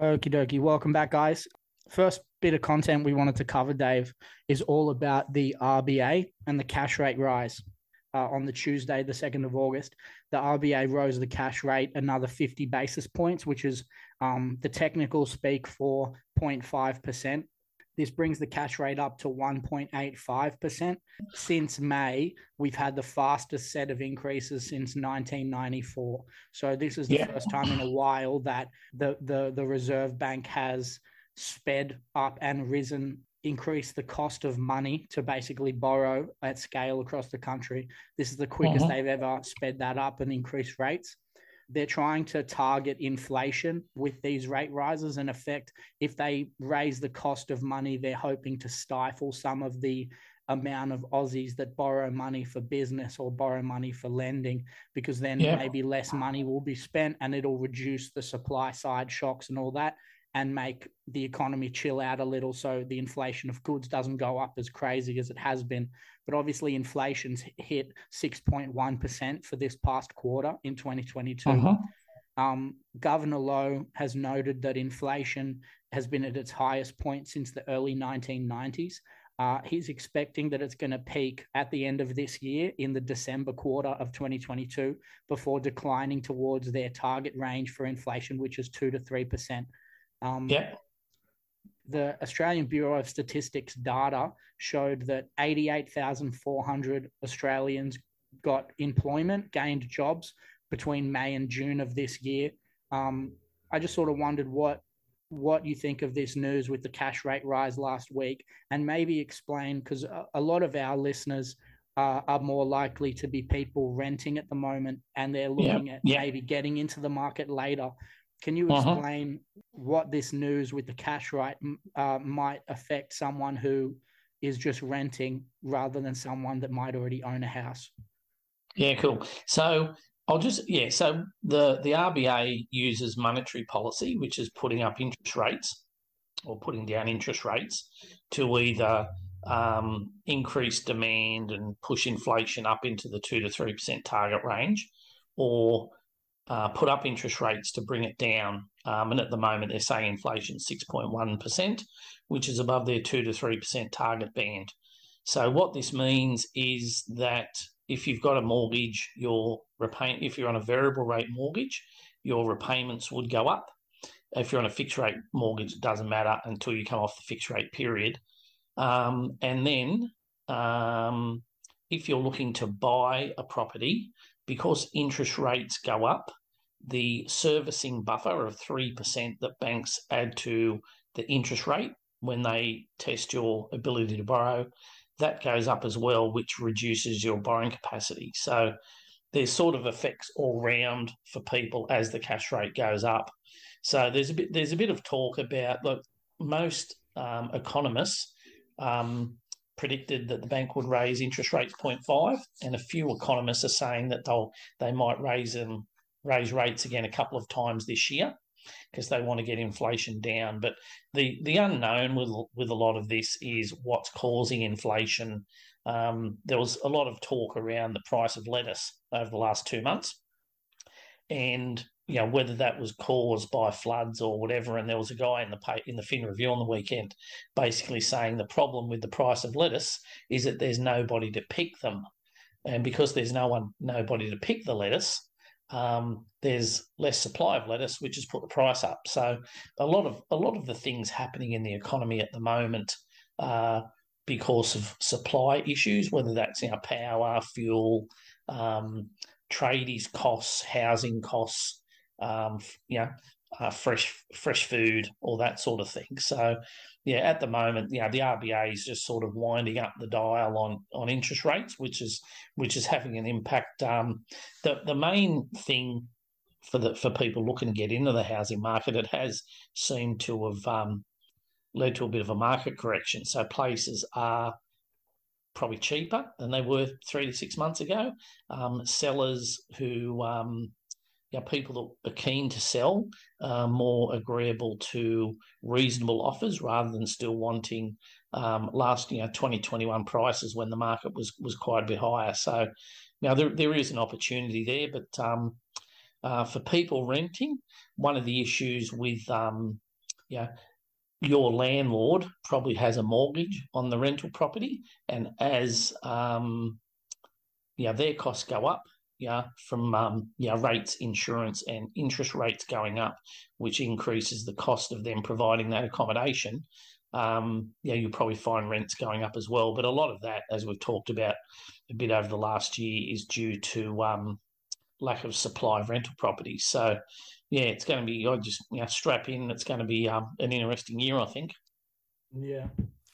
Okie dokie. Welcome back, guys. First bit of content we wanted to cover, Dave, is all about the RBA and the cash rate rise. Uh, on the Tuesday, the 2nd of August, the RBA rose the cash rate another 50 basis points, which is um, the technical speak for 0.5%. This brings the cash rate up to 1.85%. Since May, we've had the fastest set of increases since 1994. So this is the yeah. first time in a while that the, the, the Reserve Bank has sped up and risen increased the cost of money to basically borrow at scale across the country. This is the quickest uh-huh. they've ever sped that up and increased rates they're trying to target inflation with these rate rises. In effect, if they raise the cost of money, they're hoping to stifle some of the amount of Aussies that borrow money for business or borrow money for lending, because then yeah. maybe less money will be spent and it'll reduce the supply side shocks and all that and make the economy chill out a little so the inflation of goods doesn't go up as crazy as it has been. But obviously, inflation's hit 6.1% for this past quarter in 2022. Uh-huh. Um, Governor Lowe has noted that inflation has been at its highest point since the early 1990s. Uh, he's expecting that it's going to peak at the end of this year in the December quarter of 2022 before declining towards their target range for inflation, which is 2 to 3%. Um, yeah. The Australian Bureau of Statistics data showed that 88,400 Australians got employment, gained jobs between May and June of this year. Um, I just sort of wondered what what you think of this news with the cash rate rise last week, and maybe explain because a, a, lot of our listeners uh, are more likely to be people renting at the moment, and they're looking yeah, at yeah. maybe getting into the market later. Can you uh-huh. explain uh-huh. what this news with the cash rate uh, might affect someone who is just renting rather than someone that might already own a house? Yeah, cool. So I'll just yeah. So the the RBA uses monetary policy, which is putting up interest rates or putting down interest rates to either um, increase demand and push inflation up into the two to three percent target range, or uh, put up interest rates to bring it down. Um, and at the moment, they're saying inflation 6.1%, which is above their 2 to 3% target band. So, what this means is that if you've got a mortgage, your repay if you're on a variable rate mortgage, your repayments would go up. If you're on a fixed rate mortgage, it doesn't matter until you come off the fixed rate period. Um, and then, um, if you're looking to buy a property, because interest rates go up, the servicing buffer of 3% that banks add to the interest rate when they test your ability to borrow, that goes up as well, which reduces your borrowing capacity. So there's sort of effects all round for people as the cash rate goes up. So there's a bit there's a bit of talk about look most um, economists um, predicted that the bank would raise interest rates 0.5, and a few economists are saying that they'll they might raise them raise rates again a couple of times this year because they want to get inflation down. But the the unknown with with a lot of this is what's causing inflation. Um, there was a lot of talk around the price of lettuce over the last two months, and you know whether that was caused by floods or whatever. And there was a guy in the pay, in the Fin Review on the weekend, basically saying the problem with the price of lettuce is that there's nobody to pick them, and because there's no one, nobody to pick the lettuce, um, there's less supply of lettuce, which has put the price up. So a lot of a lot of the things happening in the economy at the moment. Uh, because of supply issues, whether that's you know, power, fuel, um, tradies costs, housing costs, um, you know, uh, fresh fresh food, all that sort of thing. So, yeah, at the moment, you know, the RBA is just sort of winding up the dial on on interest rates, which is which is having an impact. Um, the the main thing for the for people looking to get into the housing market, it has seemed to have um, led to a bit of a market correction. So places are probably cheaper than they were three to six months ago. Um, sellers who um, you know, people that are keen to sell are more agreeable to reasonable offers rather than still wanting um, last you know 2021 prices when the market was was quite a bit higher. So now there, there is an opportunity there, but um, uh, for people renting, one of the issues with um, your landlord probably has a mortgage on the rental property, and as um, their costs go up, yeah, from um, yeah rates, insurance, and interest rates going up, which increases the cost of them providing that accommodation. Um, yeah, you'll probably find rents going up as well. But a lot of that, as we've talked about a bit over the last year, is due to um, lack of supply of rental properties. So, yeah, it's going to be. I just you know, strap in. It's going to be um, an interesting year, I think. Yeah,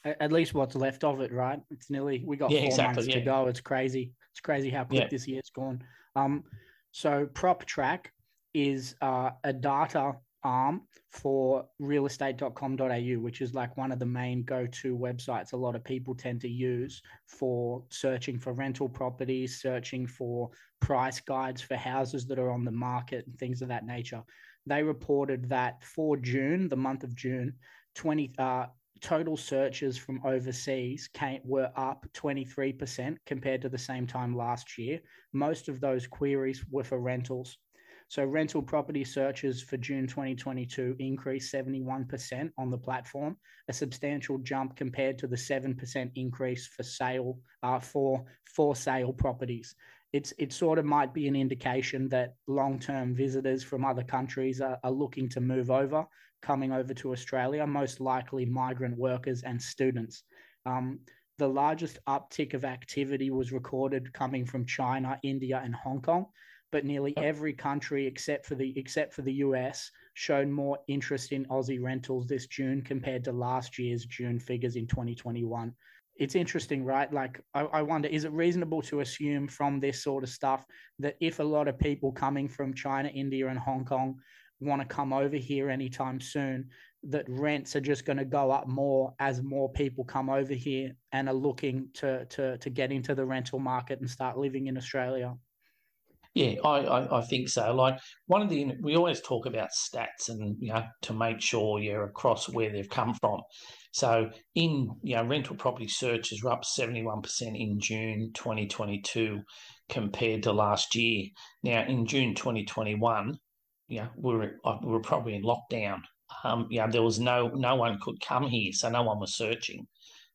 at least what's left of it, right? It's nearly we got yeah, four exactly, months yeah. to go. It's crazy. It's crazy how quick Yeah. this year's gone. Um, so PropTrack is uh, a data arm for realestate.com.au, which is like one of the main go-to websites a lot of people tend to use for searching for rental properties, searching for price guides for houses that are on the market and things of that nature. They reported that for June, the month of June, 20 uh, total searches from overseas came, were up 23% compared to the same time last year. Most of those queries were for rentals. So rental property searches for June 2022 increased 71% on the platform, a substantial jump compared to the 7% increase for sale uh, for for sale properties. It's it sort of might be an indication that long-term visitors from other countries are, are looking to move over, coming over to Australia, most likely migrant workers and students. Um, the largest uptick of activity was recorded coming from China, India, and Hong Kong but nearly every country except for the except for the US showed more interest in Aussie rentals this June compared to last year's June figures in 2021. It's interesting, right? Like, I, I wonder, is it reasonable to assume from this sort of stuff that if a lot of people coming from China, India, and Hong Kong want to come over here anytime soon, that rents are just going to go up more as more people come over here and are looking to to to get into the rental market and start living in Australia? Yeah, I, I, I think so. Like one of the we always talk about stats and you know to make sure you're across where they've come from. So in you know rental property searches were up seventy one percent in June twenty twenty two compared to last year. Now in June twenty twenty one, yeah, we were uh, we were probably in lockdown. Um, there was no no one could come here, so no one was searching.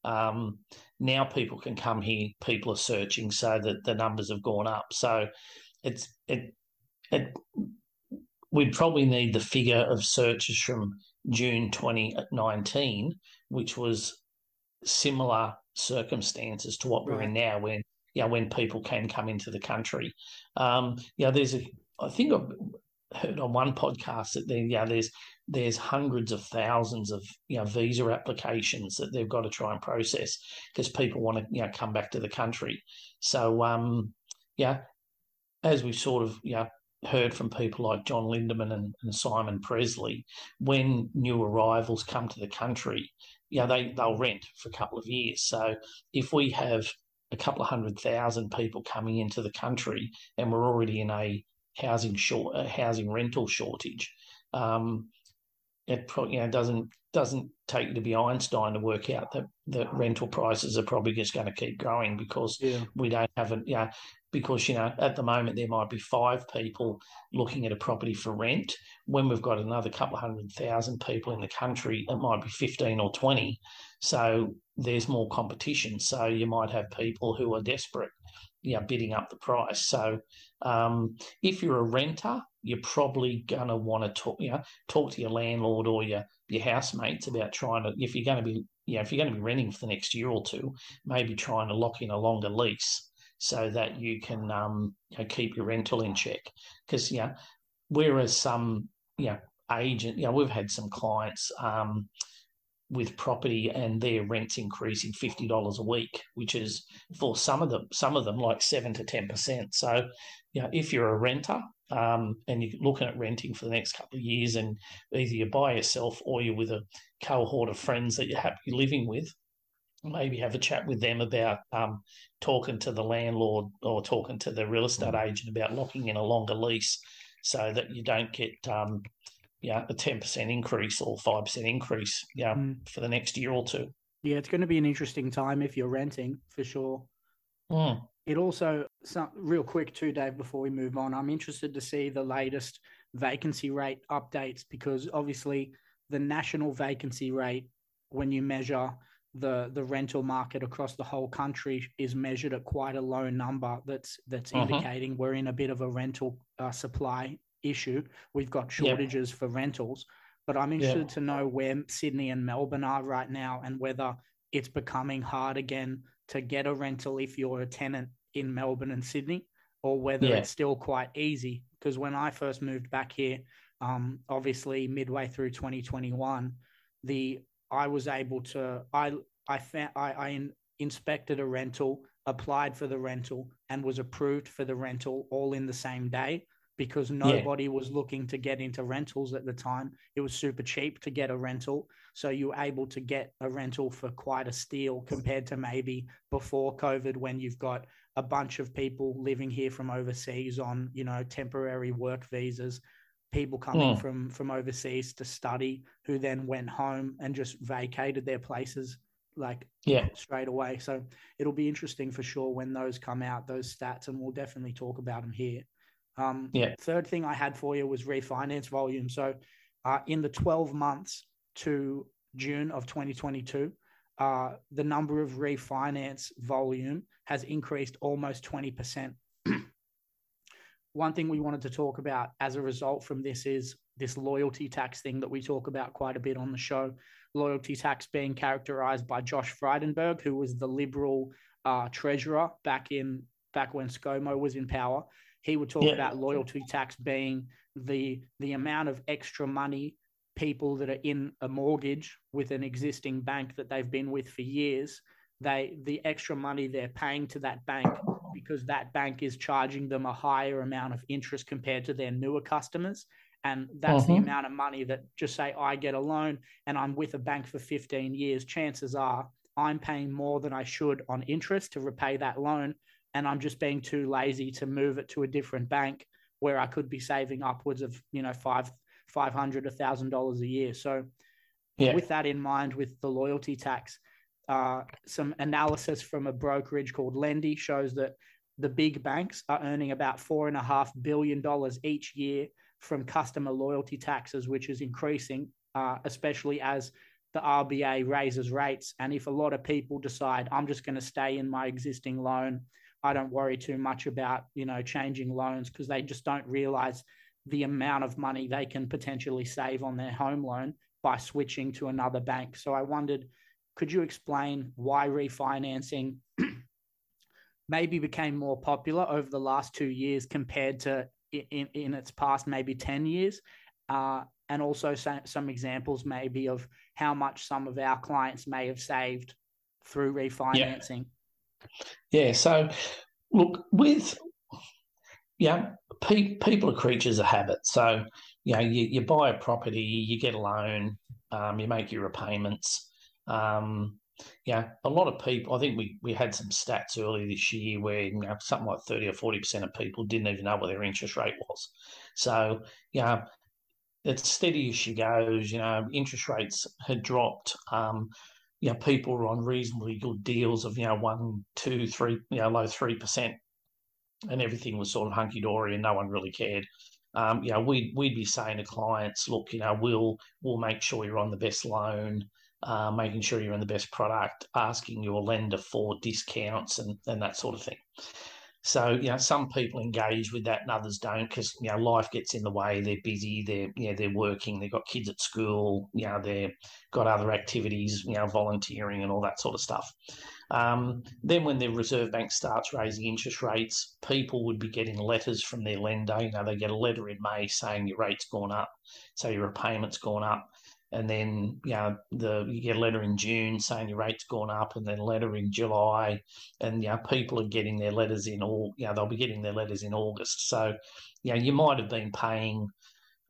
Um, now people can come here, people are searching, so that the numbers have gone up. So it's it it we'd probably need the figure of searches from June 2019, which was similar circumstances to what we're in now when yeah, when people can come into the country. Um, yeah, there's a I think I've heard on one podcast that there yeah, there's there's hundreds of thousands of you know visa applications that they've got to try and process because people want to you know come back to the country. So um yeah, as we've sort of you know, heard from people like John Lindeman and, and, Simon Pressley, when new arrivals come to the country, you know, they, they'll rent for a couple of years. So if we have a couple of hundred thousand people coming into the country and we're already in a housing short, a housing rental shortage, um, it probably you know, doesn't doesn't take you to be Einstein to work out that that rental prices are probably just going to keep growing because yeah. we don't have a yeah because you know at the moment there might be five people looking at a property for rent. When we've got another couple of hundred thousand people in the country it might be 15 or 20 so there's more competition. So you might have people who are desperate you know bidding up the price so um, if you're a renter you're probably to want to talk you know talk to your landlord or your your housemates about trying to if you're going to be you know if you're going to be renting for the next year or two maybe trying to lock in a longer lease so that you can um, you know, keep your rental in check. Because you know, whereas some you know agent, you know, we've had some clients um, with property and their rents increasing fifty dollars a week, which is for some of them, some of them like seven to ten percent. So, you know, if you're a renter um, and you're looking at renting for the next couple of years, and either you're by yourself or you're with a cohort of friends that you're happy living with, maybe have a chat with them about um, talking to the landlord or talking to the real estate agent about locking in a longer lease so that you don't get um, yeah, a 10% increase or 5% increase yeah, mm. for the next year or two. Yeah, it's going to be an interesting time if you're renting for sure. Mm. it also some real quick too, Dave. Before we move on, I'm interested to see the latest vacancy rate updates because obviously the national vacancy rate, when you measure the the rental market across the whole country, is measured at quite a low number. That's that's uh-huh. indicating we're in a bit of a rental uh, supply issue. We've got shortages yep. for rentals, but I'm interested yep. to know where Sydney and Melbourne are right now and whether it's becoming hard again to get a rental if you're a tenant in Melbourne and Sydney, or whether yeah. it's still quite easy. Because when I first moved back here, um, obviously midway through 2021, the I was able to I I found I, I in, inspected a rental, applied for the rental, and was approved for the rental all in the same day because nobody yeah. was looking to get into rentals at the time. It was super cheap to get a rental. So you were able to get a rental for quite a steal compared to maybe before COVID when you've got a bunch of people living here from overseas on, you know, temporary work visas, people coming mm. from from overseas to study who then went home and just vacated their places like yeah straight away. So it'll be interesting for sure when those come out, those stats, and we'll definitely talk about them here. Um, yeah. Third thing I had for you was refinance volume. So, uh, in the 12 months to June of 2022, uh, the number of refinance volume has increased almost 20%. One thing we wanted to talk about as a result from this is this loyalty tax thing that we talk about quite a bit on the show. Loyalty tax being characterized by Josh Frydenberg, who was the Liberal uh, treasurer back in back when ScoMo was in power he would talk yeah. about loyalty tax being the the amount of extra money people that are in a mortgage with an existing bank that they've been with for years they the extra money they're paying to that bank because that bank is charging them a higher amount of interest compared to their newer customers and that's uh-huh. the mm-hmm. amount of money that just say I get a loan and I'm with a bank for 15 years chances are I'm paying more than I should on interest to repay that loan and I'm just being too lazy to move it to a different bank where I could be saving upwards of you know five five hundred a thousand dollars a year. So yeah. with that in mind, with the loyalty tax, uh, some analysis from a brokerage called Lendi shows that the big banks are earning about four and a half billion dollars each year from customer loyalty taxes, which is increasing, uh, especially as the RBA raises rates. And if a lot of people decide I'm just going to stay in my existing loan I don't worry too much about, you know, changing loans because they just don't realize the amount of money they can potentially save on their home loan by switching to another bank. So I wondered, could you explain why refinancing maybe became more popular over the last two years compared to in, in its past maybe 10 years? Uh, and also some, some examples maybe of how much some of our clients may have saved through refinancing. Yeah. Yeah. So, look, with yeah, pe- people are creatures of habit. So, you know, you, you buy a property, you get a loan, um, you make your repayments. Um, yeah, a lot of people. I think we we had some stats earlier this year where you know, something like thirty or forty percent of people didn't even know what their interest rate was. So, yeah, it's steady as she goes. You know, interest rates had dropped. Um, you know, people were on reasonably good deals of, you know, one, two, three, you know, low three percent, and everything was sort of hunky dory, and no one really cared. Um, you know, we'd we'd be saying to clients, look, you know, we'll we'll make sure you're on the best loan, uh, making sure you're in the best product, asking your lender for discounts and and that sort of thing. So, you know, some people engage with that and others don't because, you know, life gets in the way. They're busy, they're, you know, they're working, they've got kids at school, you know, they've got other activities, you know, volunteering and all that sort of stuff. Um, then when the Reserve Bank starts raising interest rates, people would be getting letters from their lender. You know, they get a letter in May saying your rate's gone up, so your repayment's gone up and then you know the you get a letter in June saying your rate's gone up, and then a letter in July, and you know people are getting their letters in all you know they'll be getting their letters in August. So you know you might have been paying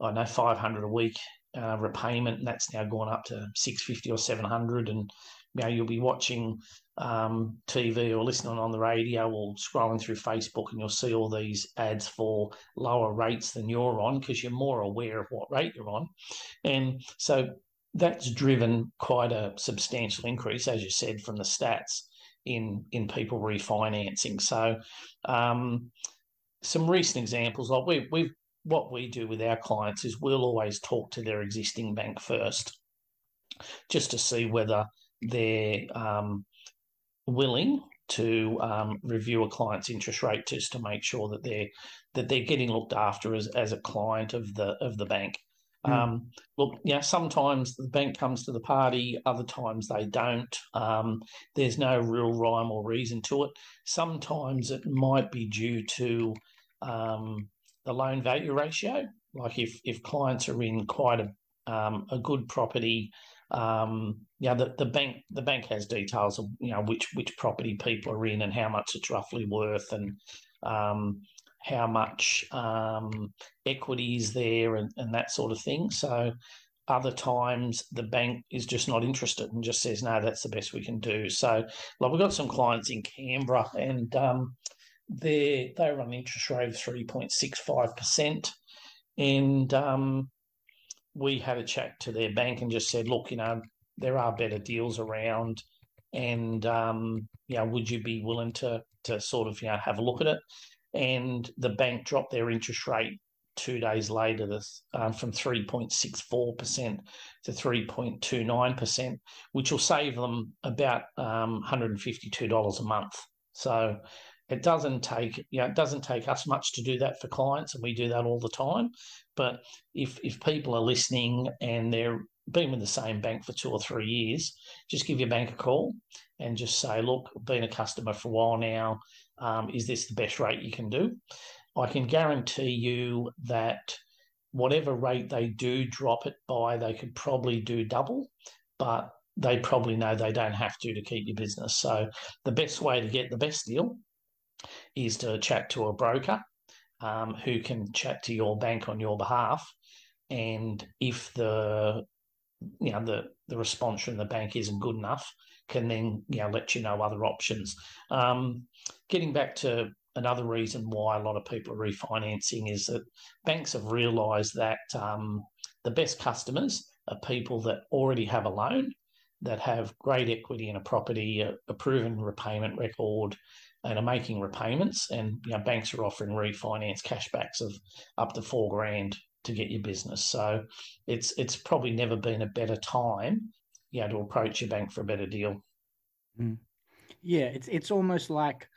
I know five hundred a week uh, repayment, and that's now gone up to six fifty or seven hundred, and you know you'll be watching um, TV or listening on the radio or scrolling through Facebook, and you'll see all these ads for lower rates than you're on because you're more aware of what rate you're on. And so that's driven quite a substantial increase, as you said, from the stats in in people refinancing. So, um, some recent examples like we we've what we do with our clients is we'll always talk to their existing bank first, just to see whether they're um, willing to um, review a client's interest rate just to make sure that they're that they're getting looked after as, as a client of the of the bank. Mm. Um, look, yeah, sometimes the bank comes to the party, other times they don't. Um, there's no real rhyme or reason to it. Sometimes it might be due to um, the loan value ratio. Like if if clients are in quite a um, a good property um, yeah, the, the bank the bank has details of you know which which property people are in and how much it's roughly worth and um, how much um, equity is there and, and that sort of thing. So other times the bank is just not interested and just says no, that's the best we can do. So like we've got some clients in Canberra and um, they they run an interest rate of three point six five percent and um, we had a chat to their bank and just said, look, you know, there are better deals around, and um, you know, would you be willing to to sort of you know have a look at it? And the bank dropped their interest rate two days later um, from 3.64% to 3.29%, which will save them about um, $152 a month. So it doesn't take you know, it doesn't take us much to do that for clients, and we do that all the time. But if if people are listening and they're been with the same bank for two or three years, just give your bank a call and just say, look, been a customer for a while now. Um, is this the best rate you can do? I can guarantee you that whatever rate they do drop it by, they could probably do double, but they probably know they don't have to to keep your business. So the best way to get the best deal is to chat to a broker um, who can chat to your bank on your behalf. And if the you know the the response from the bank isn't good enough, can then you know let you know other options. Um, getting back to another reason why a lot of people are refinancing is that banks have realised that um, the best customers are people that already have a loan, that have great equity in a property, a, a proven repayment record, and are making repayments. And you know, banks are offering refinance cashbacks of up to four grand to get your business. So it's it's probably never been a better time, you know, to approach your bank for a better deal. Mm. Yeah, it's it's almost like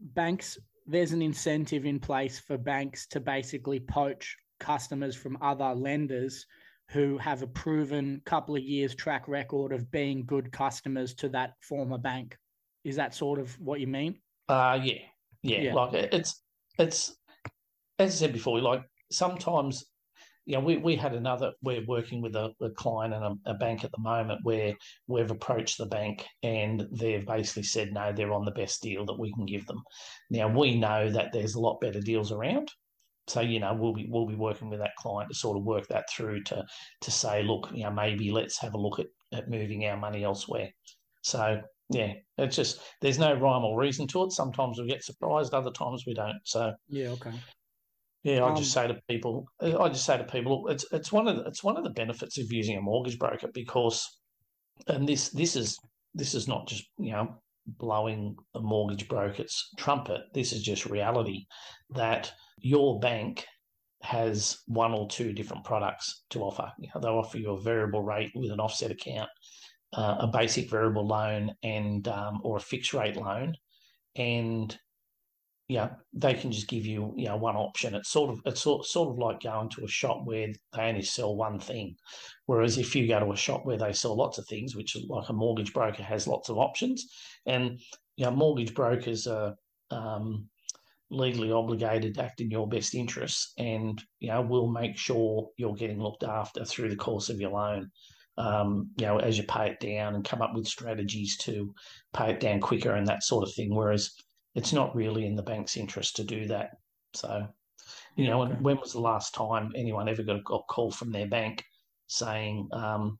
banks. There's an incentive in place for banks to basically poach customers from other lenders who have a proven couple of years track record of being good customers to that former bank. Is that sort of what you mean? Uh yeah, yeah. yeah. Like it's it's as I said before, like sometimes you know, we, we had another, we're working with a, a client and a, a, bank at the moment where we've approached the bank and they've basically said, no, they're on the best deal that we can give them. Now, we know that there's a lot better deals around. So, you know, we'll be, we'll be working with that client to sort of work that through to, to say, look, you know, maybe let's have a look at, at moving our money elsewhere. So, yeah, it's just there's no rhyme or reason to it. Sometimes we get surprised, other times we don't. So yeah, okay. Yeah, I um, just say to people, I just say to people, it's it's one of the, it's one of the benefits of using a mortgage broker because, and this this is this is not just you know blowing a mortgage broker's trumpet. This is just reality that your bank has one or two different products to offer. You know, they'll offer you a variable rate with an offset account uh, a basic variable loan and um, or a fixed rate loan, and yeah, they can just give you you know one option. It's sort of it's sort, sort of like going to a shop where they only sell one thing, whereas if you go to a shop where they sell lots of things, which is like a mortgage broker has lots of options, and you know mortgage brokers are um, legally obligated to act in your best interests, and you know will make sure you're getting looked after through the course of your loan um, you know, as you pay it down and come up with strategies to pay it down quicker and that sort of thing. Whereas it's not really in the bank's interest to do that. So, you know, okay. when was the last time anyone ever got a call from their bank saying, um,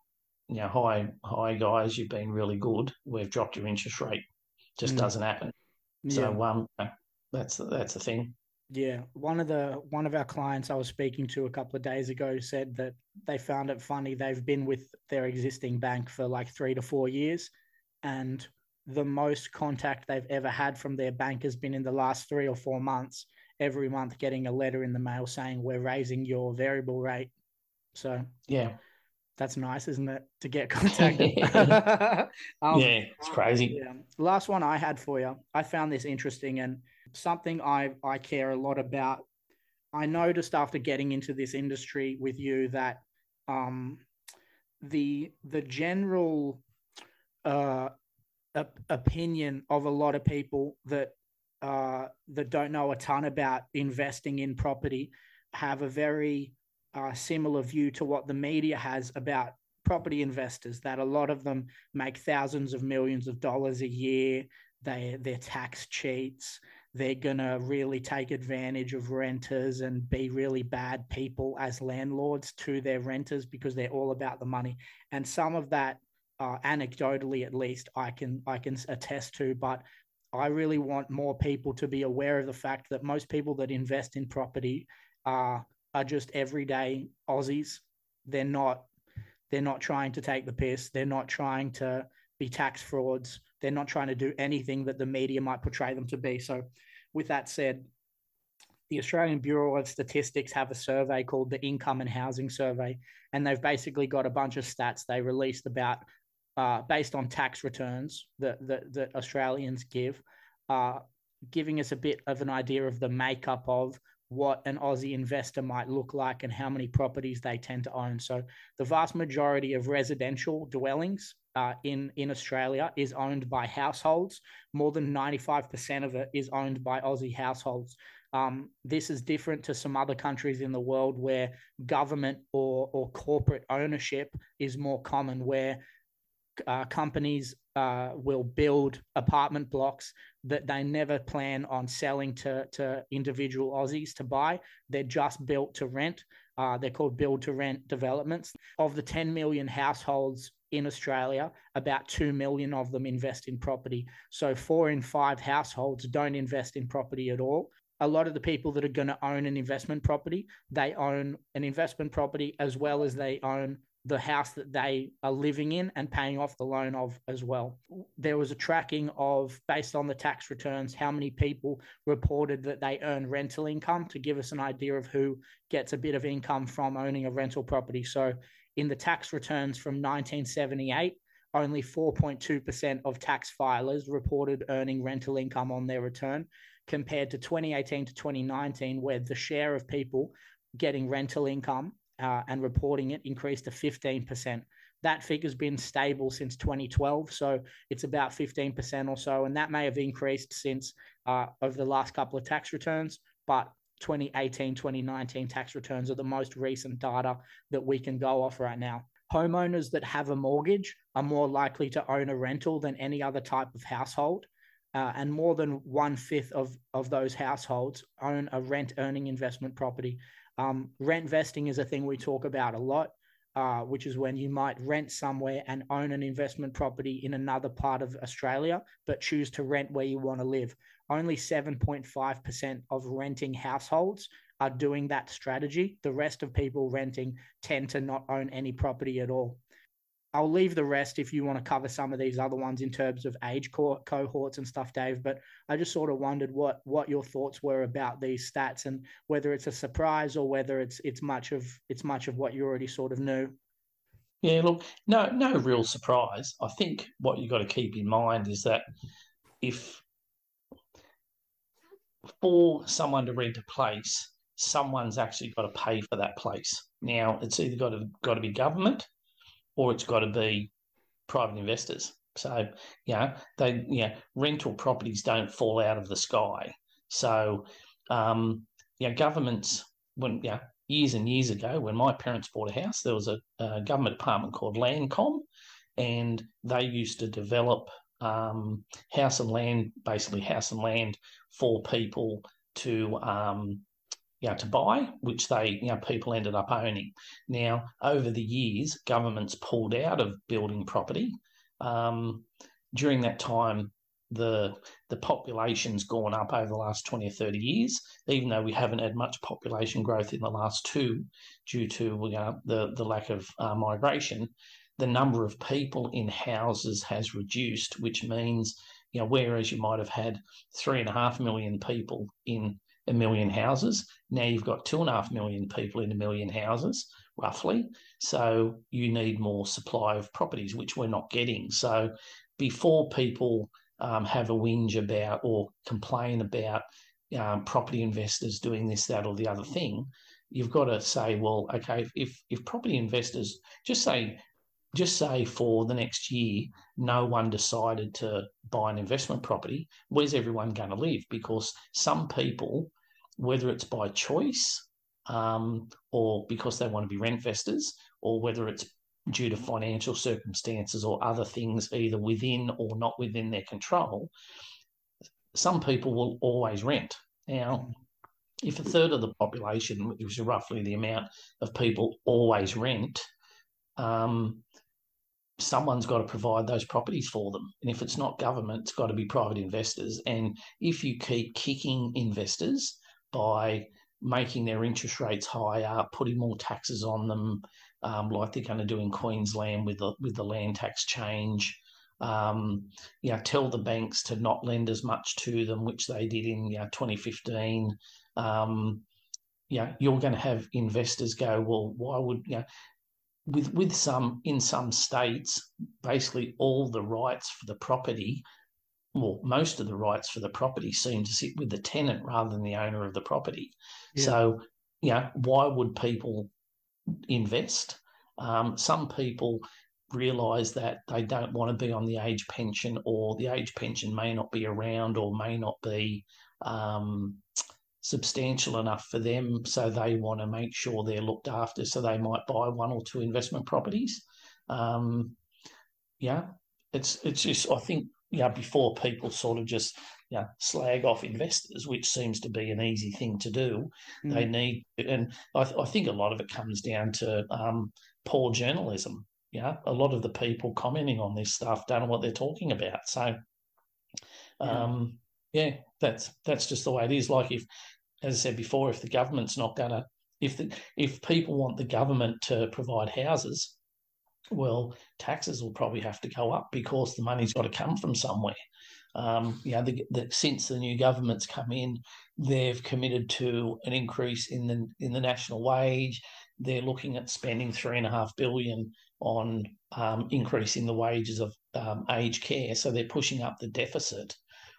you know, hi, hi guys, you've been really good. We've dropped your interest rate. Just mm. doesn't happen. Yeah. So, um, that's that's the thing. Yeah, one of the one of our clients I was speaking to a couple of days ago said that they found it funny. They've been with their existing bank for like three to four years, and the most contact they've ever had from their bank has been in the last three or four months. Every month, getting a letter in the mail saying we're raising your variable rate. So yeah, that's nice, isn't it? To get contacted. um, yeah, it's crazy. Yeah. Last one I had for you. I found this interesting and something I I care a lot about. I noticed after getting into this industry with you that um, the the general uh, op- opinion of a lot of people that uh, that don't know a ton about investing in property have a very uh, similar view to what the media has about property investors. That a lot of them make thousands of millions of dollars a year. They they're tax cheats. They're gonna really take advantage of renters and be really bad people as landlords to their renters because they're all about the money. And some of that uh, anecdotally at least I can I can attest to. But I really want more people to be aware of the fact that most people that invest in property are are just everyday Aussies. They're not they're not trying to take the piss. They're not trying to be tax frauds. They're not trying to do anything that the media might portray them to be. So, with that said, the Australian Bureau of Statistics have a survey called the Income and Housing Survey, and they've basically got a bunch of stats they released about uh, based on tax returns that, that, that Australians give, uh, giving us a bit of an idea of the makeup of what an Aussie investor might look like and how many properties they tend to own. So, the vast majority of residential dwellings uh, in in Australia is owned by households. More than ninety five percent of it is owned by Aussie households. Um, this is different to some other countries in the world where government or or corporate ownership is more common, where uh, companies uh, will build apartment blocks that they never plan on selling to, to individual Aussies to buy. They're just built to rent. Uh, they're called build to rent developments. Of the 10 million households in Australia, about 2 million of them invest in property. So, four in five households don't invest in property at all. A lot of the people that are going to own an investment property, they own an investment property as well as they own the house that they are living in and paying off the loan of as well. There was a tracking of, based on the tax returns, how many people reported that they earn rental income to give us an idea of who gets a bit of income from owning a rental property. So, in the tax returns from 1978, only 4.2% of tax filers reported earning rental income on their return, compared to 2018 to 2019, where the share of people getting rental income uh, and reporting it increased to 15%. That figure's been stable since 2012, so it's about 15% or so, and that may have increased since uh, over the last couple of tax returns, but 2018, 2019 tax returns are the most recent data that we can go off right now. Homeowners that have a mortgage are more likely to own a rental than any other type of household. Uh, and more than one fifth of, of those households own a rent earning investment property. Um, rent vesting is a thing we talk about a lot, uh, which is when you might rent somewhere and own an investment property in another part of Australia, but choose to rent where you want to live. Only 7.5% of renting households are doing that strategy. The rest of people renting tend to not own any property at all. I'll leave the rest if you want to cover some of these other ones in terms of age co- cohorts and stuff, Dave. But I just sort of wondered what what your thoughts were about these stats and whether it's a surprise or whether it's it's much of it's much of what you already sort of knew. Yeah, look, no no real surprise. I think what you've got to keep in mind is that if for someone to rent a place, someone's actually got to pay for that place. Now, it's either got to got to be government or it's got to be private investors. So, you know, they, you know, rental properties don't fall out of the sky. So, um, you know, governments, when, you know, years and years ago, when my parents bought a house, there was a, a government department called Landcom, and they used to develop um, house and land, basically house and land for people to um, you know, to buy, which they, you know, people ended up owning. Now, over the years, governments pulled out of building property. Um, during that time, the the population's gone up over the last 20 or 30 years, even though we haven't had much population growth in the last two due to the, the lack of uh, migration. The number of people in houses has reduced, which means, you know, whereas you might have had three and a half million people in a million houses, now you've got two and a half million people in a million houses, roughly. So you need more supply of properties, which we're not getting. So before people um, have a whinge about or complain about um, property investors doing this, that, or the other thing, you've got to say, well, okay, if if property investors just say just say for the next year, no one decided to buy an investment property, where's everyone going to live? Because some people, whether it's by choice um, or because they want to be rent investors, or whether it's due to financial circumstances or other things, either within or not within their control, some people will always rent. Now, if a third of the population, which is roughly the amount of people always rent, um, someone's got to provide those properties for them. And if it's not government, it's got to be private investors. And if you keep kicking investors by making their interest rates higher, putting more taxes on them, um, like they're going to do in Queensland with the with the land tax change. Um, you know, tell the banks to not lend as much to them, which they did in you know, 2015. Um, yeah, you're going to have investors go, well, why would you know? With with some in some states, basically all the rights for the property, well, most of the rights for the property seem to sit with the tenant rather than the owner of the property. Yeah. So, you know, why would people invest. Um, some people realise that they don't want to be on the age pension, or the age pension may not be around, or may not be um, substantial enough for them. So they want to make sure they're looked after. So they might buy one or two investment properties. Um, yeah, it's it's just I think yeah before people sort of just you know, slag off investors, which seems to be an easy thing to do. Mm. They need, and I, I, think a lot of it comes down to um, poor journalism. Yeah, a lot of the people commenting on this stuff don't know what they're talking about. So, um, yeah. yeah, that's that's just the way it is. Like if, as I said before, if the government's not going to, if the if people want the government to provide houses, well, taxes will probably have to go up because the money's got to come from somewhere. Um, you know, the, the, since the new government's come in, they've committed to an increase in the in the national wage. They're looking at spending three and a half billion on um, increasing the wages of um, aged care. So they're pushing up the deficit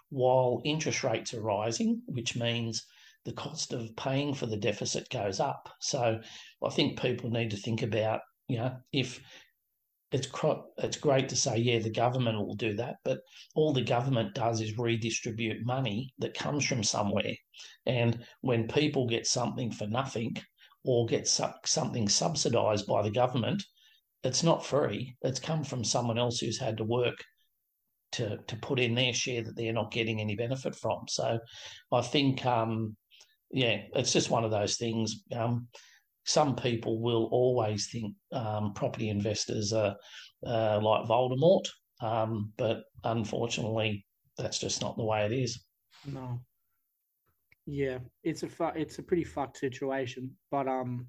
while interest rates are rising, which means the cost of paying for the deficit goes up. So I think people need to think about, you know, if it's it's great to say, yeah, the government will do that, but all the government does is redistribute money that comes from somewhere. And when people get something for nothing or get something subsidised by the government, it's not free. It's come from someone else who's had to work to to put in their share that they're not getting any benefit from. So, I think, um, yeah, it's just one of those things. Um, some people will always think um, property investors are uh, like Voldemort, um, but unfortunately, that's just not the way it is. No. Yeah, it's a fu- it's a pretty fucked situation, but um,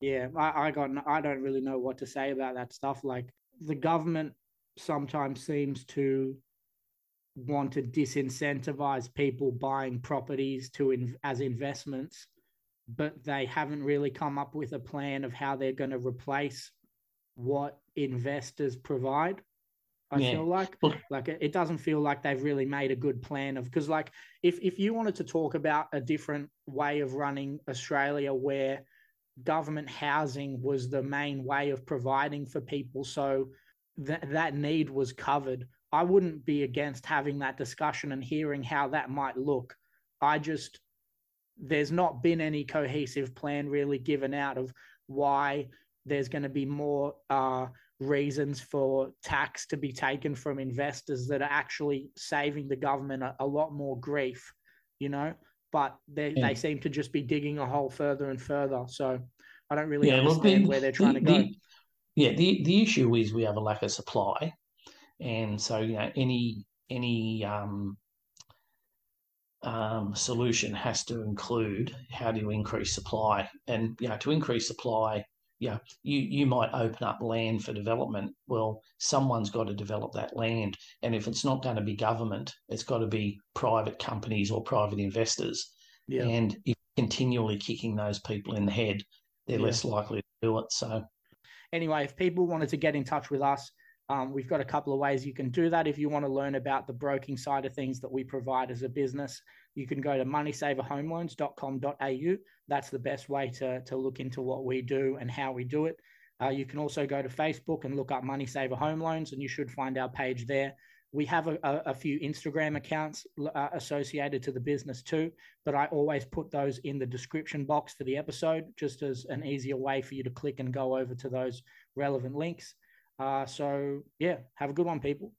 yeah, I, I got I don't really know what to say about that stuff. Like the government sometimes seems to want to disincentivize people buying properties to in, as investments but they haven't really come up with a plan of how they're going to replace what investors provide. I yeah. feel like like it doesn't feel like they've really made a good plan of because like if if you wanted to talk about a different way of running Australia where government housing was the main way of providing for people so that that need was covered I wouldn't be against having that discussion and hearing how that might look I just there's not been any cohesive plan really given out of why there's going to be more uh, reasons for tax to be taken from investors that are actually saving the government a, a lot more grief, you know. But they yeah. they seem to just be digging a hole further and further. So I don't really yeah, understand the, where they're trying the, to go. The, yeah, the the issue is we have a lack of supply, and so you know any any um, um, solution has to include how do you increase supply, and you know to increase supply, you know, you you might open up land for development. Well, someone's got to develop that land, and if it's not going to be government, it's got to be private companies or private investors. Yeah. And if you're continually kicking those people in the head, they're yeah. less likely to do it. So, anyway, if people wanted to get in touch with us, um, we've got a couple of ways you can do that. If you want to learn about the broking side of things that we provide as a business, you can go to moneysaverhomeloans.com.au. That's the best way to, to look into what we do and how we do it. Uh, you can also go to Facebook and look up Money Saver Home Loans, and you should find our page there. We have a, a, a few Instagram accounts uh, associated to the business too, but I always put those in the description box for the episode just as an easier way for you to click and go over to those relevant links. Uh, so, yeah, have a good one, people.